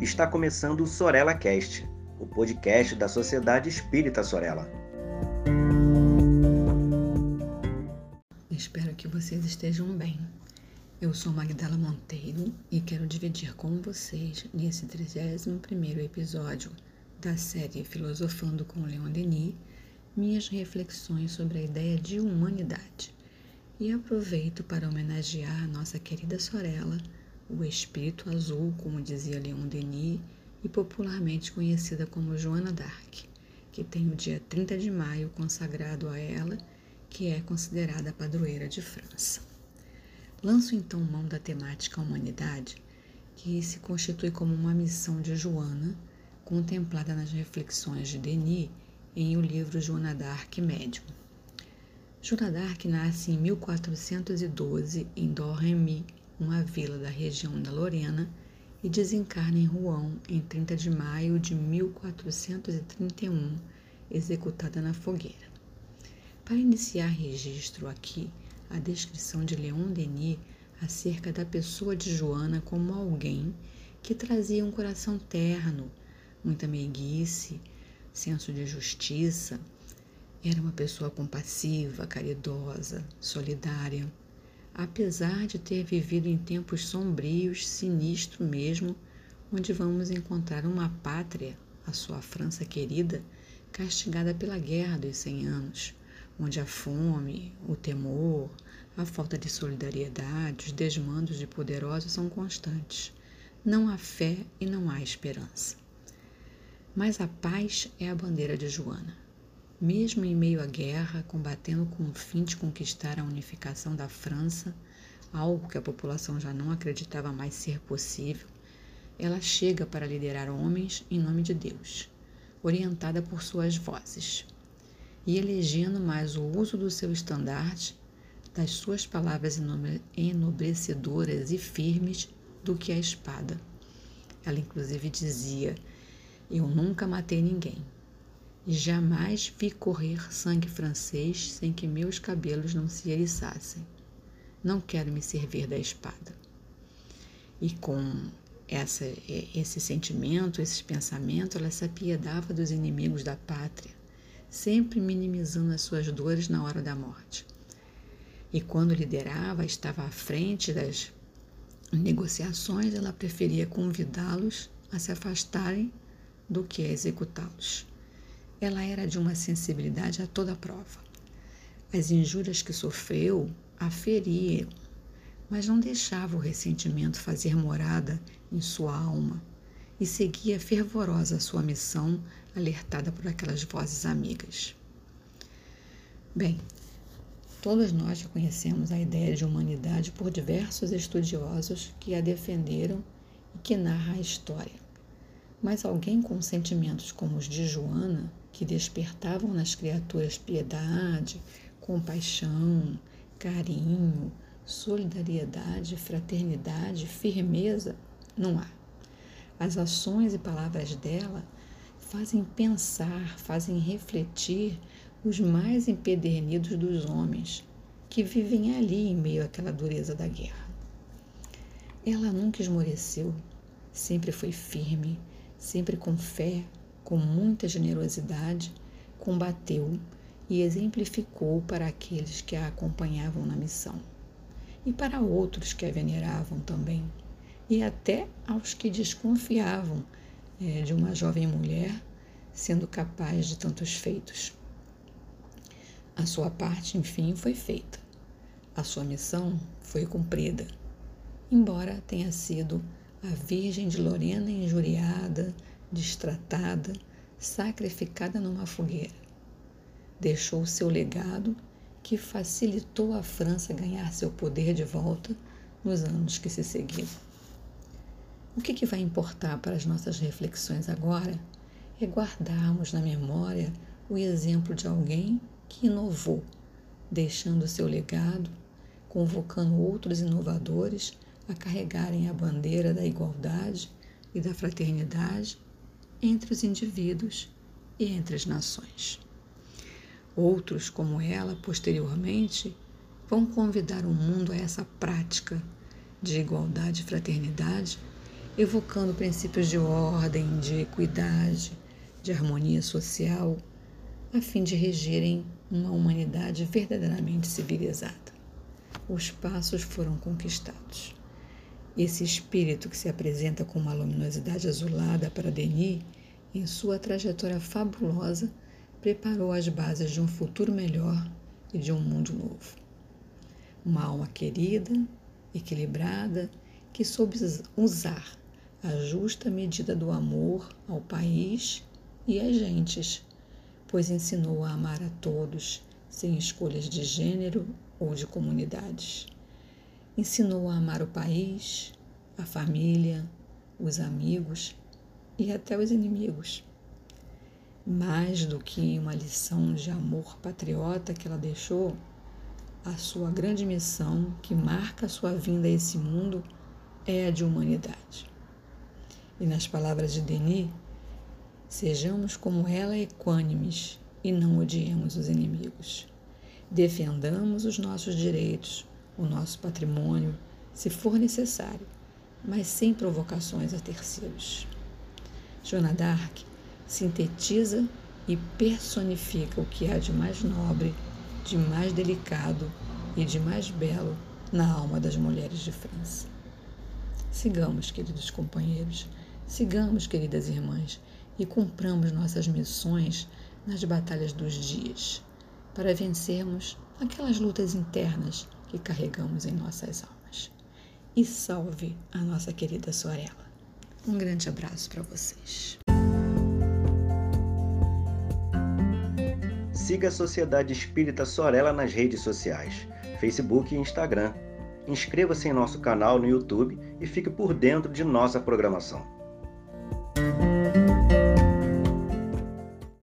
Está começando o Sorella Cast, o podcast da Sociedade Espírita Sorella. Espero que vocês estejam bem. Eu sou Magdala Monteiro e quero dividir com vocês, nesse 31º episódio da série Filosofando com Leon Denis, minhas reflexões sobre a ideia de humanidade. E aproveito para homenagear a nossa querida Sorella, o espírito azul, como dizia Leon Denis, e popularmente conhecida como Joana d'Arc, que tem o dia 30 de maio consagrado a ela, que é considerada a padroeira de França. Lanço então mão da temática humanidade, que se constitui como uma missão de Joana, contemplada nas reflexões de Denis em o livro Joana d'Arc Médium. Joana d'Arc nasce em 1412 em Domremy, uma vila da região da Lorena, e desencarna em Rouen em 30 de maio de 1431, executada na fogueira. Para iniciar registro aqui, a descrição de Leon Denis acerca da pessoa de Joana como alguém que trazia um coração terno, muita meiguice, senso de justiça. Era uma pessoa compassiva, caridosa, solidária apesar de ter vivido em tempos sombrios, sinistro mesmo, onde vamos encontrar uma pátria, a sua França querida, castigada pela Guerra dos Cem Anos, onde a fome, o temor, a falta de solidariedade, os desmandos de poderosos são constantes. Não há fé e não há esperança. Mas a paz é a bandeira de Joana. Mesmo em meio à guerra, combatendo com o fim de conquistar a unificação da França, algo que a população já não acreditava mais ser possível, ela chega para liderar homens em nome de Deus, orientada por suas vozes, e elegendo mais o uso do seu estandarte, das suas palavras enobrecedoras e firmes do que a espada. Ela inclusive dizia: Eu nunca matei ninguém e jamais vi correr sangue francês sem que meus cabelos não se eriçassem. Não quero me servir da espada. E com essa, esse sentimento, esses pensamentos, ela se apiedava dos inimigos da pátria, sempre minimizando as suas dores na hora da morte. E quando liderava, estava à frente das negociações, ela preferia convidá-los a se afastarem do que a executá-los. Ela era de uma sensibilidade a toda prova. As injúrias que sofreu a feriam, mas não deixava o ressentimento fazer morada em sua alma e seguia fervorosa a sua missão, alertada por aquelas vozes amigas. Bem, todos nós já conhecemos a ideia de humanidade por diversos estudiosos que a defenderam e que narra a história. Mas alguém com sentimentos como os de Joana que despertavam nas criaturas piedade, compaixão, carinho, solidariedade, fraternidade, firmeza, não há. As ações e palavras dela fazem pensar, fazem refletir os mais empedernidos dos homens que vivem ali em meio àquela dureza da guerra. Ela nunca esmoreceu, sempre foi firme, sempre com fé, com muita generosidade, combateu e exemplificou para aqueles que a acompanhavam na missão, e para outros que a veneravam também, e até aos que desconfiavam é, de uma jovem mulher sendo capaz de tantos feitos. A sua parte, enfim, foi feita. A sua missão foi cumprida, embora tenha sido a Virgem de Lorena injuriada, destratada, sacrificada numa fogueira. Deixou seu legado que facilitou a França ganhar seu poder de volta nos anos que se seguiram. O que, que vai importar para as nossas reflexões agora é guardarmos na memória o exemplo de alguém que inovou, deixando seu legado, convocando outros inovadores a carregarem a bandeira da igualdade e da fraternidade entre os indivíduos e entre as nações. Outros, como ela, posteriormente, vão convidar o mundo a essa prática de igualdade e fraternidade evocando princípios de ordem, de equidade, de harmonia social, a fim de regerem uma humanidade verdadeiramente civilizada. Os passos foram conquistados. Esse espírito que se apresenta com uma luminosidade azulada para Denis, em sua trajetória fabulosa, preparou as bases de um futuro melhor e de um mundo novo. Uma alma querida, equilibrada, que soube usar a justa medida do amor ao país e às gentes, pois ensinou a amar a todos, sem escolhas de gênero ou de comunidades. Ensinou a amar o país, a família, os amigos e até os inimigos. Mais do que uma lição de amor patriota que ela deixou, a sua grande missão, que marca a sua vinda a esse mundo, é a de humanidade. E nas palavras de Denis, sejamos como ela equânimes e não odiemos os inimigos. Defendamos os nossos direitos, o nosso patrimônio, se for necessário, mas sem provocações a terceiros. Joana d'Arc sintetiza e personifica o que há de mais nobre, de mais delicado e de mais belo na alma das mulheres de França. Sigamos, queridos companheiros, sigamos, queridas irmãs, e cumpramos nossas missões nas batalhas dos dias, para vencermos aquelas lutas internas que carregamos em nossas almas. E salve a nossa querida Sorella. Um grande abraço para vocês. Siga a Sociedade Espírita Sorella nas redes sociais, Facebook e Instagram. Inscreva-se em nosso canal no YouTube e fique por dentro de nossa programação.